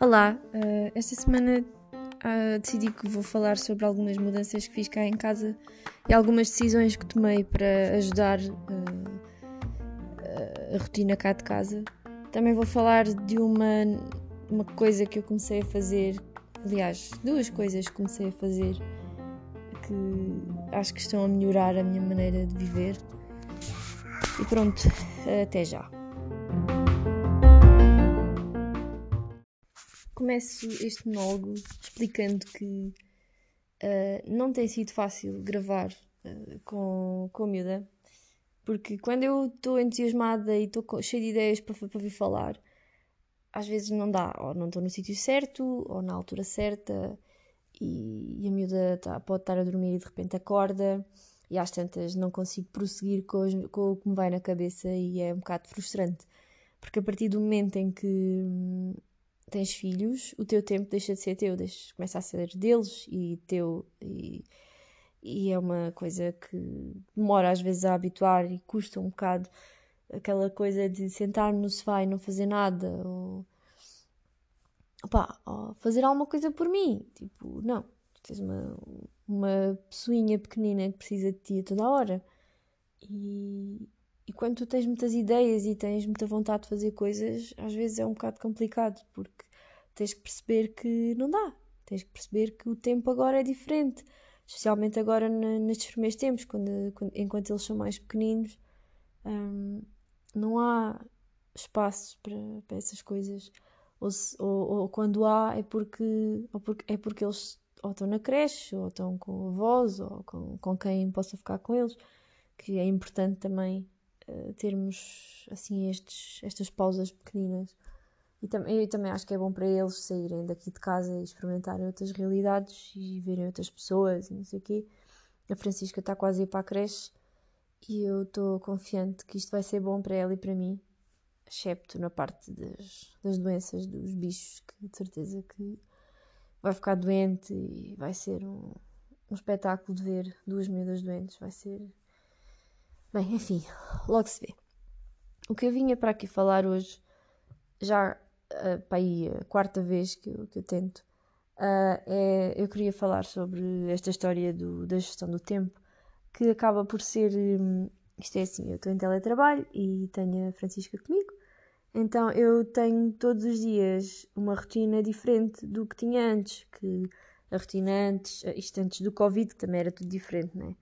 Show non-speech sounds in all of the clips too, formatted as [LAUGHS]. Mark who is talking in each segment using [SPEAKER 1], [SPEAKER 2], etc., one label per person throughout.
[SPEAKER 1] Olá, uh, esta semana uh, decidi que vou falar sobre algumas mudanças que fiz cá em casa e algumas decisões que tomei para ajudar uh, a rotina cá de casa. Também vou falar de uma, uma coisa que eu comecei a fazer, aliás, duas coisas que comecei a fazer que acho que estão a melhorar a minha maneira de viver. E pronto, até já. Começo este monólogo explicando que uh, não tem sido fácil gravar uh, com, com a miúda, porque quando eu estou entusiasmada e estou cheia de ideias para, para vir falar, às vezes não dá, ou não estou no sítio certo, ou na altura certa, e, e a miúda tá, pode estar a dormir e de repente acorda, e às tantas não consigo prosseguir com, com o que me vai na cabeça, e é um bocado frustrante, porque a partir do momento em que tens filhos, o teu tempo deixa de ser teu, deixa, começa a ser deles e teu. E, e é uma coisa que demora às vezes a habituar e custa um bocado aquela coisa de sentar-me no sofá e não fazer nada ou, opá, ou fazer alguma coisa por mim. Tipo, não, tens uma, uma pessoinha pequenina que precisa de ti a toda hora. E, e quando tu tens muitas ideias e tens muita vontade de fazer coisas, às vezes é um bocado complicado, porque tens que perceber que não dá. Tens que perceber que o tempo agora é diferente. Especialmente agora nestes primeiros tempos, quando, quando, enquanto eles são mais pequeninos, hum, não há espaço para, para essas coisas. Ou, se, ou, ou, quando há, é porque, porque, é porque eles ou estão na creche, ou estão com avós, ou com, com quem possa ficar com eles, que é importante também uh, termos assim estes, estas pausas pequeninas. E tam eu também acho que é bom para eles saírem daqui de casa e experimentarem outras realidades e verem outras pessoas e não sei o quê. A Francisca está quase a ir para a creche e eu estou confiante que isto vai ser bom para ela e para mim, excepto na parte das, das doenças dos bichos, que de certeza que vai ficar doente e vai ser um, um espetáculo de ver duas miúdas doentes. Vai ser. Bem, enfim, logo se vê. O que eu vinha para aqui falar hoje, já uh, para aí a quarta vez que eu, que eu tento, uh, é, eu queria falar sobre esta história do, da gestão do tempo, que acaba por ser. Um, isto é assim, eu estou em teletrabalho e tenho a Francisca comigo, então eu tenho todos os dias uma rotina diferente do que tinha antes, que a rotina antes, isto antes do Covid, que também era tudo diferente, não é?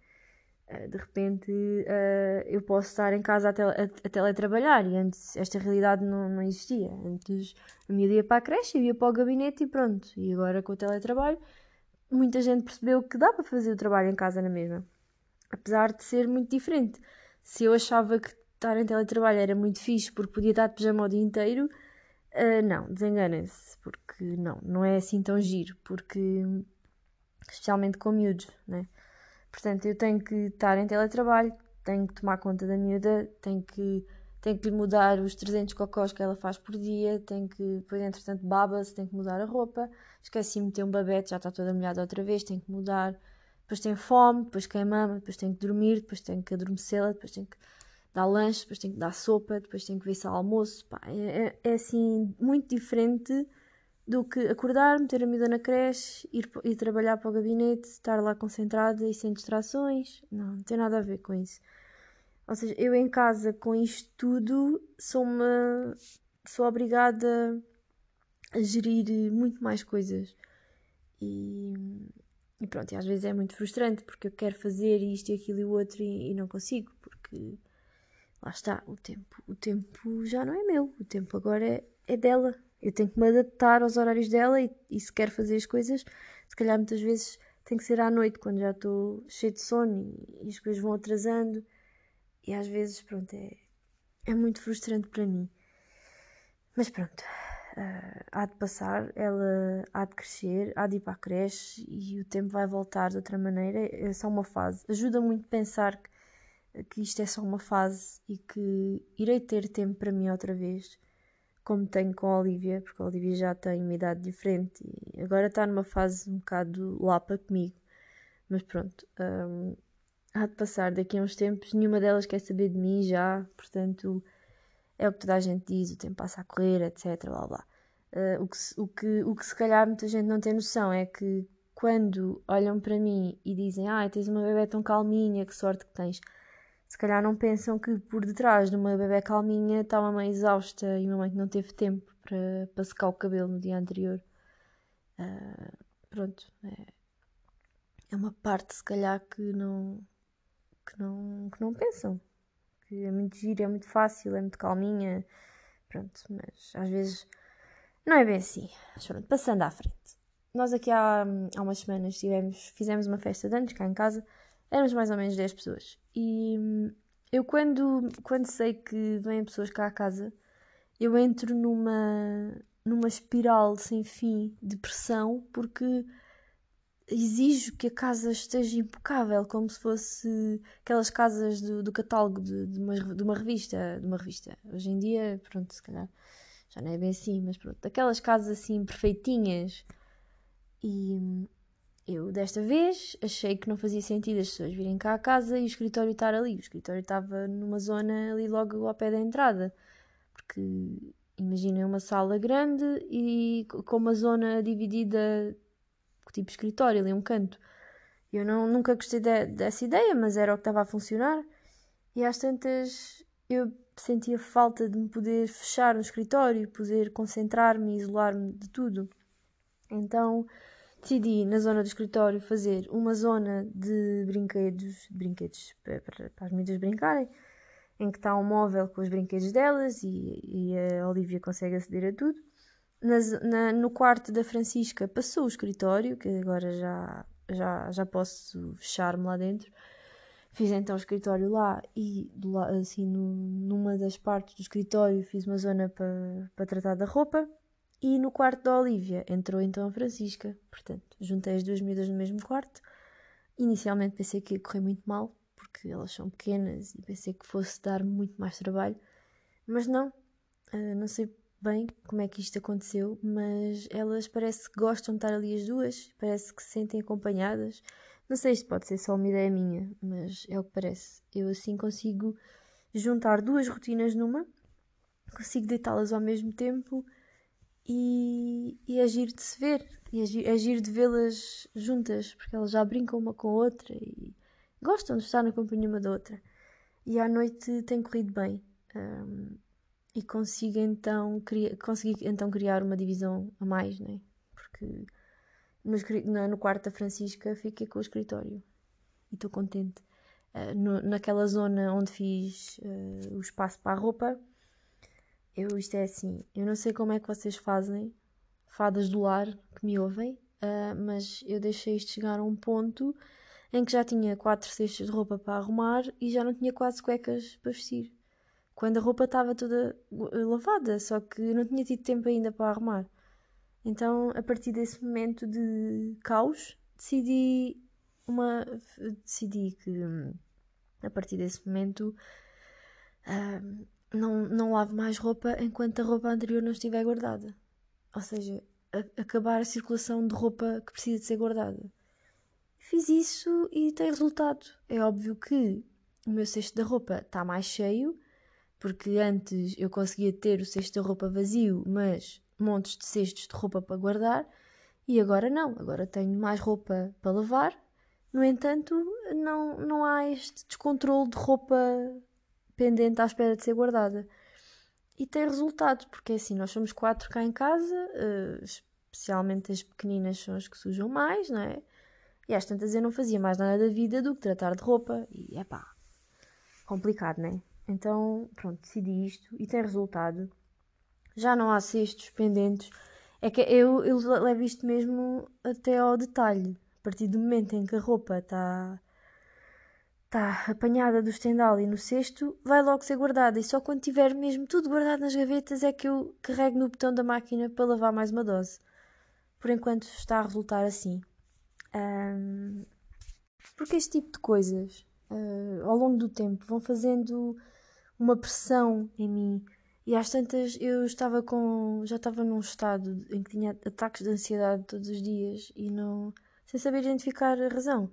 [SPEAKER 1] Eh, de repente uh, eu posso estar em casa a, a, teletrabalhar e antes esta realidade não, não existia. Antes a minha ia para a creche, eu ia para o gabinete e pronto. E agora com o teletrabalho, muita gente percebeu que dá para fazer o trabalho em casa na mesma. Apesar de ser muito diferente. Se eu achava que estar em teletrabalho era muito fixe porque podia estar de pijama o dia inteiro, uh, não, desenganem-se, porque não, não é assim tão giro, porque especialmente com miúdos, né? Portanto, eu tenho que estar em teletrabalho, tenho que tomar conta da miúda, tenho que, tenho que lhe mudar os 300 cocós que ela faz por dia, tenho que, depois entretanto baba-se, tenho que mudar a roupa, esqueci-me de ter um babete, já está toda molhada outra vez, tenho que mudar, depois tenho fome, depois quem mama, depois tenho que dormir, depois tenho que adormecê-la, depois tenho que dar lanche, depois tenho que dar sopa, depois tenho que ver se há almoço, Pá, é, é, é assim muito diferente do que acordar, meter a miúda na creche, ir, ir trabalhar para o gabinete, estar lá concentrada e sem distrações. Não, não tem nada a ver com isso. Ou seja, eu em casa com isto tudo sou uma sou obrigada a gerir muito mais coisas. E, e pronto, e às vezes é muito frustrante porque eu quero fazer isto e aquilo e o outro e, e não consigo, porque lá está, o tempo, o tempo já não é meu, o tempo agora é, é dela. Eu tenho que me adaptar aos horários dela e, e se quer fazer as coisas, se calhar muitas vezes tem que ser à noite, quando já estou cheio de sono e, e, as coisas vão atrasando. E às vezes, pronto, é, é muito frustrante para mim. Mas pronto, uh, há de passar, ela há de crescer, há de ir para a creche e o tempo vai voltar de outra maneira. É só uma fase. Ajuda muito pensar que, que isto é só uma fase e que irei ter tempo para mim outra vez como tenho com a Olivia, porque a Olivia já tem uma idade diferente e agora está numa fase um bocado lapa comigo. Mas pronto, um, há de passar daqui a uns tempos, nenhuma delas quer saber de mim já, portanto é o que toda a gente diz, o tempo passa a correr, etc. Blá, blá. Uh, o, que, o, que, o que se calhar muita gente não tem noção é que quando olham para mim e dizem ah, tens uma bebê tão calminha, que sorte que tens, se calhar não pensam que por detrás de uma bebê calminha está uma mãe exausta e uma mãe que não teve tempo para, para secar o cabelo no dia anterior. Uh, pronto, é, é uma parte se calhar que não, que não, que não pensam. Que é muito giro, é muito fácil, é muito calminha. Pronto, mas às vezes não é bem assim. Mas pronto, passando à frente. Nós aqui há, há umas semanas tivemos, fizemos uma festa de anos cá em casa. Éramos mais ou menos 10 pessoas. E hum, eu quando, quando sei que vêm pessoas cá à casa, eu entro numa, numa espiral sem fim de pressão porque exijo que a casa esteja impecável, como se fosse aquelas casas do, do catálogo de, de, uma, de uma revista. De uma revista. Hoje em dia, pronto, se calhar já não é bem assim, mas pronto, aquelas casas assim perfeitinhas. E eu desta vez achei que não fazia sentido as pessoas virem cá à casa e o escritório estar ali. O escritório estava numa zona ali logo ao pé da entrada. Porque imaginem uma sala grande e com uma zona dividida tipo escritório, ali um canto. Eu não, nunca gostei de, dessa ideia, mas era o que estava a funcionar. E às tantas eu sentia falta de me poder fechar no escritório, poder concentrar-me e isolar-me de tudo. Então decidi na zona do escritório fazer uma zona de brinquedos, brinquedos para, para, as medidas brincarem, em que está um móvel com os brinquedos delas e, e a Olivia consegue aceder a tudo. Na, na, no quarto da Francisca passou o escritório, que agora já, já, já posso fechar-me lá dentro. Fiz então o escritório lá e assim no, numa das partes do escritório fiz uma zona para, para tratar da roupa. E no quarto da Olivia entrou então a Francisca. Portanto, juntei as duas miúdas no mesmo quarto. Inicialmente pensei que ia correr muito mal, porque elas são pequenas e pensei que fosse dar muito mais trabalho. Mas não, uh, não sei bem como é que isto aconteceu, mas elas parece que gostam de estar ali as duas, parece que se sentem acompanhadas. Não sei, isto pode ser só uma ideia minha, mas é o que parece. Eu assim consigo juntar duas rotinas numa, consigo deitá-las ao mesmo tempo e, e agir de se ver, e agir, agir de vê-las juntas, porque elas já brincam uma com a outra e gostam de estar na companhia uma da outra. E à noite tem corrido bem. Um, e consigo então, criar, consegui então criar uma divisão a mais, né? Porque no, no quarto da Francisca fiquei com o escritório e estou contente. Uh, no, naquela zona onde fiz uh, o espaço para a roupa, eu, isto é assim, eu não sei como é que vocês fazem, fadas do lar que me ouvem, uh, mas eu deixei isto chegar a um ponto em que já tinha quatro cestas de roupa para arrumar e já não tinha quase cuecas para vestir quando a roupa estava toda lavada, só que não tinha tido tempo ainda para arrumar. Então, a partir desse momento de caos, decidi uma decidi que a partir desse momento uh, não, não lavo mais roupa enquanto a roupa anterior não estiver guardada. Ou seja, a, acabar a circulação de roupa que precisa de ser guardada. Fiz isso e tem resultado. É óbvio que o meu cesto da roupa está mais cheio, porque antes eu conseguia ter o cesto de roupa vazio, mas montes de cestos de roupa para guardar, e agora não, agora tenho mais roupa para lavar. No entanto, não, não há este descontrole de roupa pendente à espera de ser guardada. E tem resultado, porque é assim, nós somos quatro cá em casa, uh, especialmente as pequeninas são as que sujam mais, não é? E às tantas eu não fazia mais nada da vida do que tratar de roupa, e é pá, complicado, não é? Então, pronto, decidi isto e tem resultado. Já não há cestos pendentes. É que eu, eu levo isto mesmo até ao detalhe. A partir do momento em que a roupa está tá apanhada do estendal e no cesto, vai logo ser guardada. E só quando tiver mesmo tudo guardado nas gavetas é que eu carrego no botão da máquina para lavar mais uma dose. Por enquanto está a resultar assim. Um, porque este tipo de coisas, uh, ao longo do tempo, vão fazendo uma pressão em mim. E às tantas eu estava com. já estava num estado em que tinha ataques de ansiedade todos os dias e não. sem saber identificar a razão.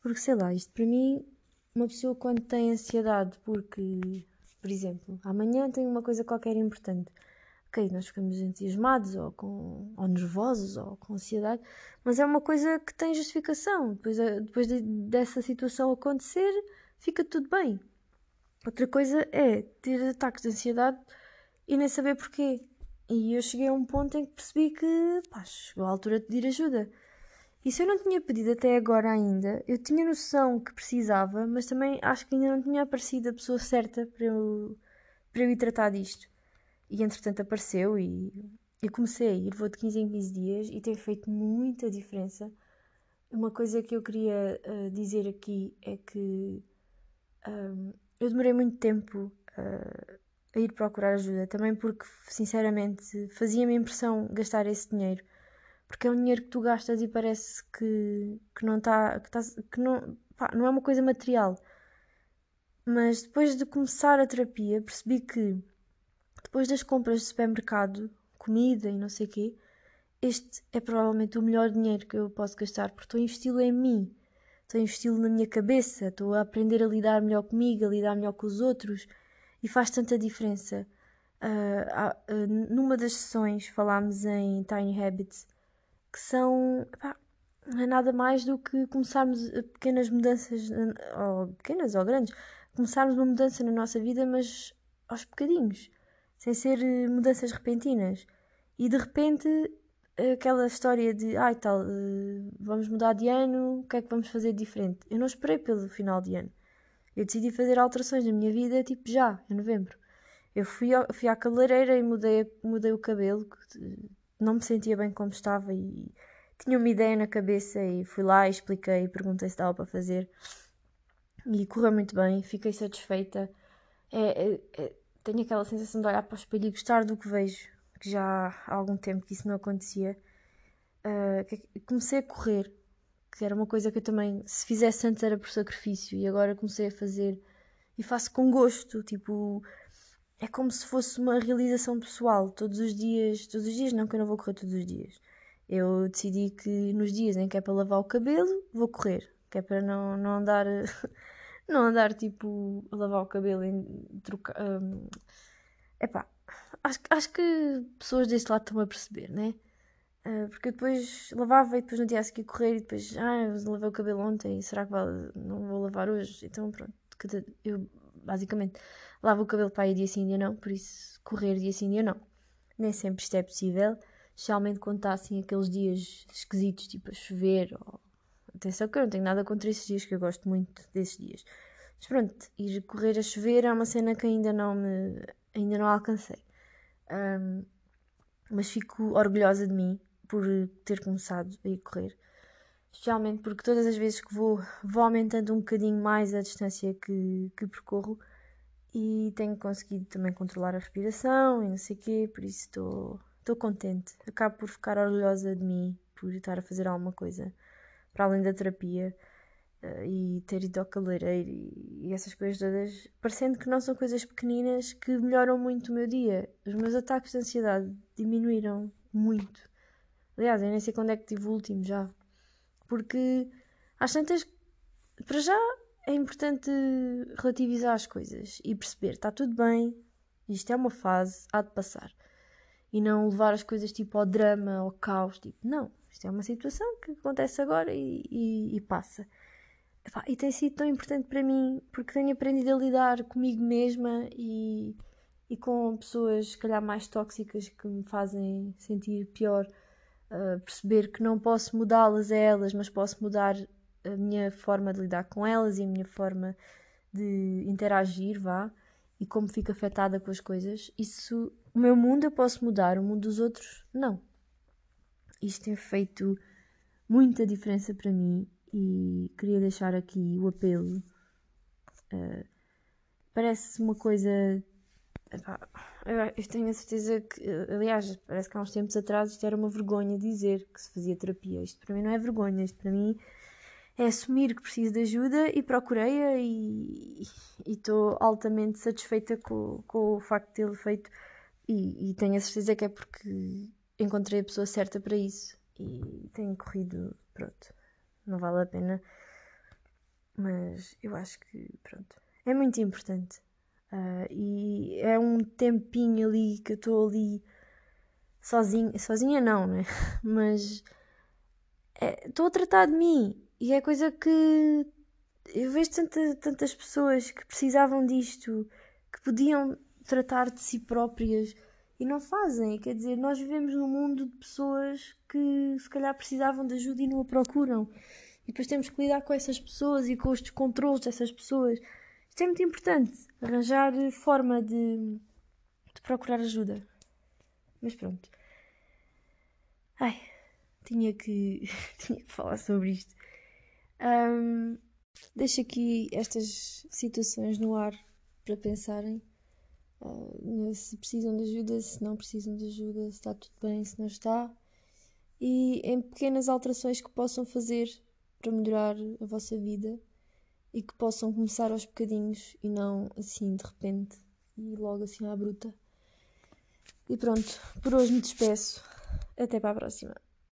[SPEAKER 1] Porque sei lá, isto para mim uma pessoa quando tem ansiedade porque, por exemplo, amanhã tem uma coisa qualquer importante. Ok, nós ficamos entusiasmados ou, com, ou nervosos ou com ansiedade, mas é uma coisa que tem justificação. Depois, eh, depois de, dessa situação acontecer, fica tudo bem. Outra coisa é ter ataques de ansiedade e nem saber porquê. E eu cheguei a um ponto em que percebi que pá, chegou a altura de pedir ajuda. E se eu não tinha pedido até agora ainda, eu tinha noção que precisava, mas também acho que ainda não tinha aparecido a pessoa certa para eu, para eu ir tratar disto. E entretanto apareceu e eu comecei a ir, vou de 15 em 15 dias e tem feito muita diferença. Uma coisa que eu queria uh, dizer aqui é que um, eu demorei muito tempo uh, a ir procurar ajuda, também porque, sinceramente, fazia-me impressão gastar esse dinheiro porque é um dinheiro que tu gastas e parece que, que não está. Que, tá, que não, pá, não é uma coisa material. Mas depois de começar a terapia, percebi que depois das compras de supermercado, comida e não sei o quê, este é provavelmente o melhor dinheiro que eu posso gastar, porque estou a investi-lo em mim, estou a investi-lo na minha cabeça, estou a aprender a lidar melhor comigo, a lidar melhor com os outros e faz tanta diferença. Uh, uh, numa das sessões falámos em Tiny Habits que são é nada mais do que começarmos pequenas mudanças, ou pequenas ou grandes, começarmos uma mudança na nossa vida, mas aos bocadinhos, sem ser eh, mudanças repentinas. E de repente, aquela história de ai tal, eh, vamos mudar de ano, o que é que vamos fazer diferente? Eu não esperei pelo final de ano. Eu decidi fazer alterações na minha vida, tipo já, em novembro. Eu fui, ao, fui à cabeleireira e mudei, mudei o cabelo, não me sentia bem como estava e tinha uma ideia na cabeça e fui lá e expliquei, perguntei se dava para fazer e correu muito bem, fiquei satisfeita. É, é, é, tenho aquela sensação de olhar para o espelho e gostar do que vejo, que já há algum tempo que isso não acontecia. Uh, comecei a correr, que era uma coisa que eu também, se fizesse antes era por sacrifício e agora comecei a fazer e faço com gosto, tipo, é como se fosse uma realização pessoal. Todos os dias, todos os dias, não que eu não vou correr todos os dias. Eu decidi que nos dias em que é para lavar o cabelo, vou correr. Que é para não, não andar, [LAUGHS] não andar tipo a lavar o cabelo em trocar. Um, epá, acho, acho que pessoas desse lado estão a perceber, né? Uh, porque eu depois lavava e depois no dia a seguir correr e depois, ah, lavei o cabelo ontem, será que não vou lavar hoje? Então pronto, eu basicamente lavo o cabelo para aí dia sim, dia não, por isso correr dia sim, dia não. Nem sempre isto é possível, especialmente quando está assim aqueles dias esquisitos, tipo a chover. Ou... Atenção que eu não tenho nada contra esses dias, que eu gosto muito desses dias. Mas pronto, ir correr a chover é uma cena que ainda não me. ainda não alcancei. Um, mas fico orgulhosa de mim por ter começado a ir correr. Especialmente porque todas as vezes que vou, vou aumentando um bocadinho mais a distância que, que percorro e tenho conseguido também controlar a respiração e não sei o quê, por isso estou contente. Acabo por ficar orgulhosa de mim por estar a fazer alguma coisa para além da terapia uh, e ter ido ao cabeleireiro e, essas coisas todas, parecendo que não são coisas pequeninas que melhoram muito o meu dia. Os meus ataques de ansiedade diminuíram muito. Aliás, eu nem sei quando é que tive o último já. Porque às tantas, para já é importante relativizar as coisas e perceber, está tudo bem, isto é uma fase, há de passar. E não levar as coisas tipo ao drama, ao caos, tipo, não, isto é uma situação que acontece agora e, e, e passa. E tem sido tão importante para mim porque tenho aprendido a lidar comigo mesma e, e com pessoas, se calhar, mais tóxicas que me fazem sentir pior. Perceber que não posso mudá-las a elas, mas posso mudar a minha forma de lidar com elas e a minha forma de interagir, vá, e como fico afetada com as coisas, isso, o meu mundo eu posso mudar, o mundo dos outros, não. Isto tem feito muita diferença para mim e queria deixar aqui o apelo. Uh, parece uma coisa. Eu tenho a certeza que, aliás, parece que há uns tempos atrás isto era uma vergonha dizer que se fazia terapia. Isto para mim não é vergonha, isto para mim é assumir que preciso de ajuda e procurei-a e estou altamente satisfeita com, com o facto de tê-lo feito e, e, tenho a certeza que é porque encontrei a pessoa certa para isso e tenho corrido, pronto, não vale a pena mas eu acho que, pronto, é muito importante. Uh, e é um tempinho ali que eu estou ali sozinha, sozinha não, né? [LAUGHS] Mas estou é, a tratar de mim e é coisa que eu vejo tanta, tantas pessoas que precisavam disto, que podiam tratar de si próprias e não fazem. Quer dizer, nós vivemos num mundo de pessoas que se calhar precisavam de ajuda e não a procuram. E depois temos que lidar com essas pessoas e com os descontrolos dessas pessoas. Isto é muito importante. Arranjar forma de, de procurar ajuda. Mas pronto. Ai, tinha que, [LAUGHS] tinha que falar sobre isto. Um, deixo aqui estas situações no ar para pensarem. Uh, se precisam de ajuda, se não precisam de ajuda, se está tudo bem, se não está. E em pequenas alterações que possam fazer para melhorar a vossa vida e que possam começar aos bocadinhos e não assim de repente e logo assim à bruta. E pronto, por hoje me despeço. Até para a próxima.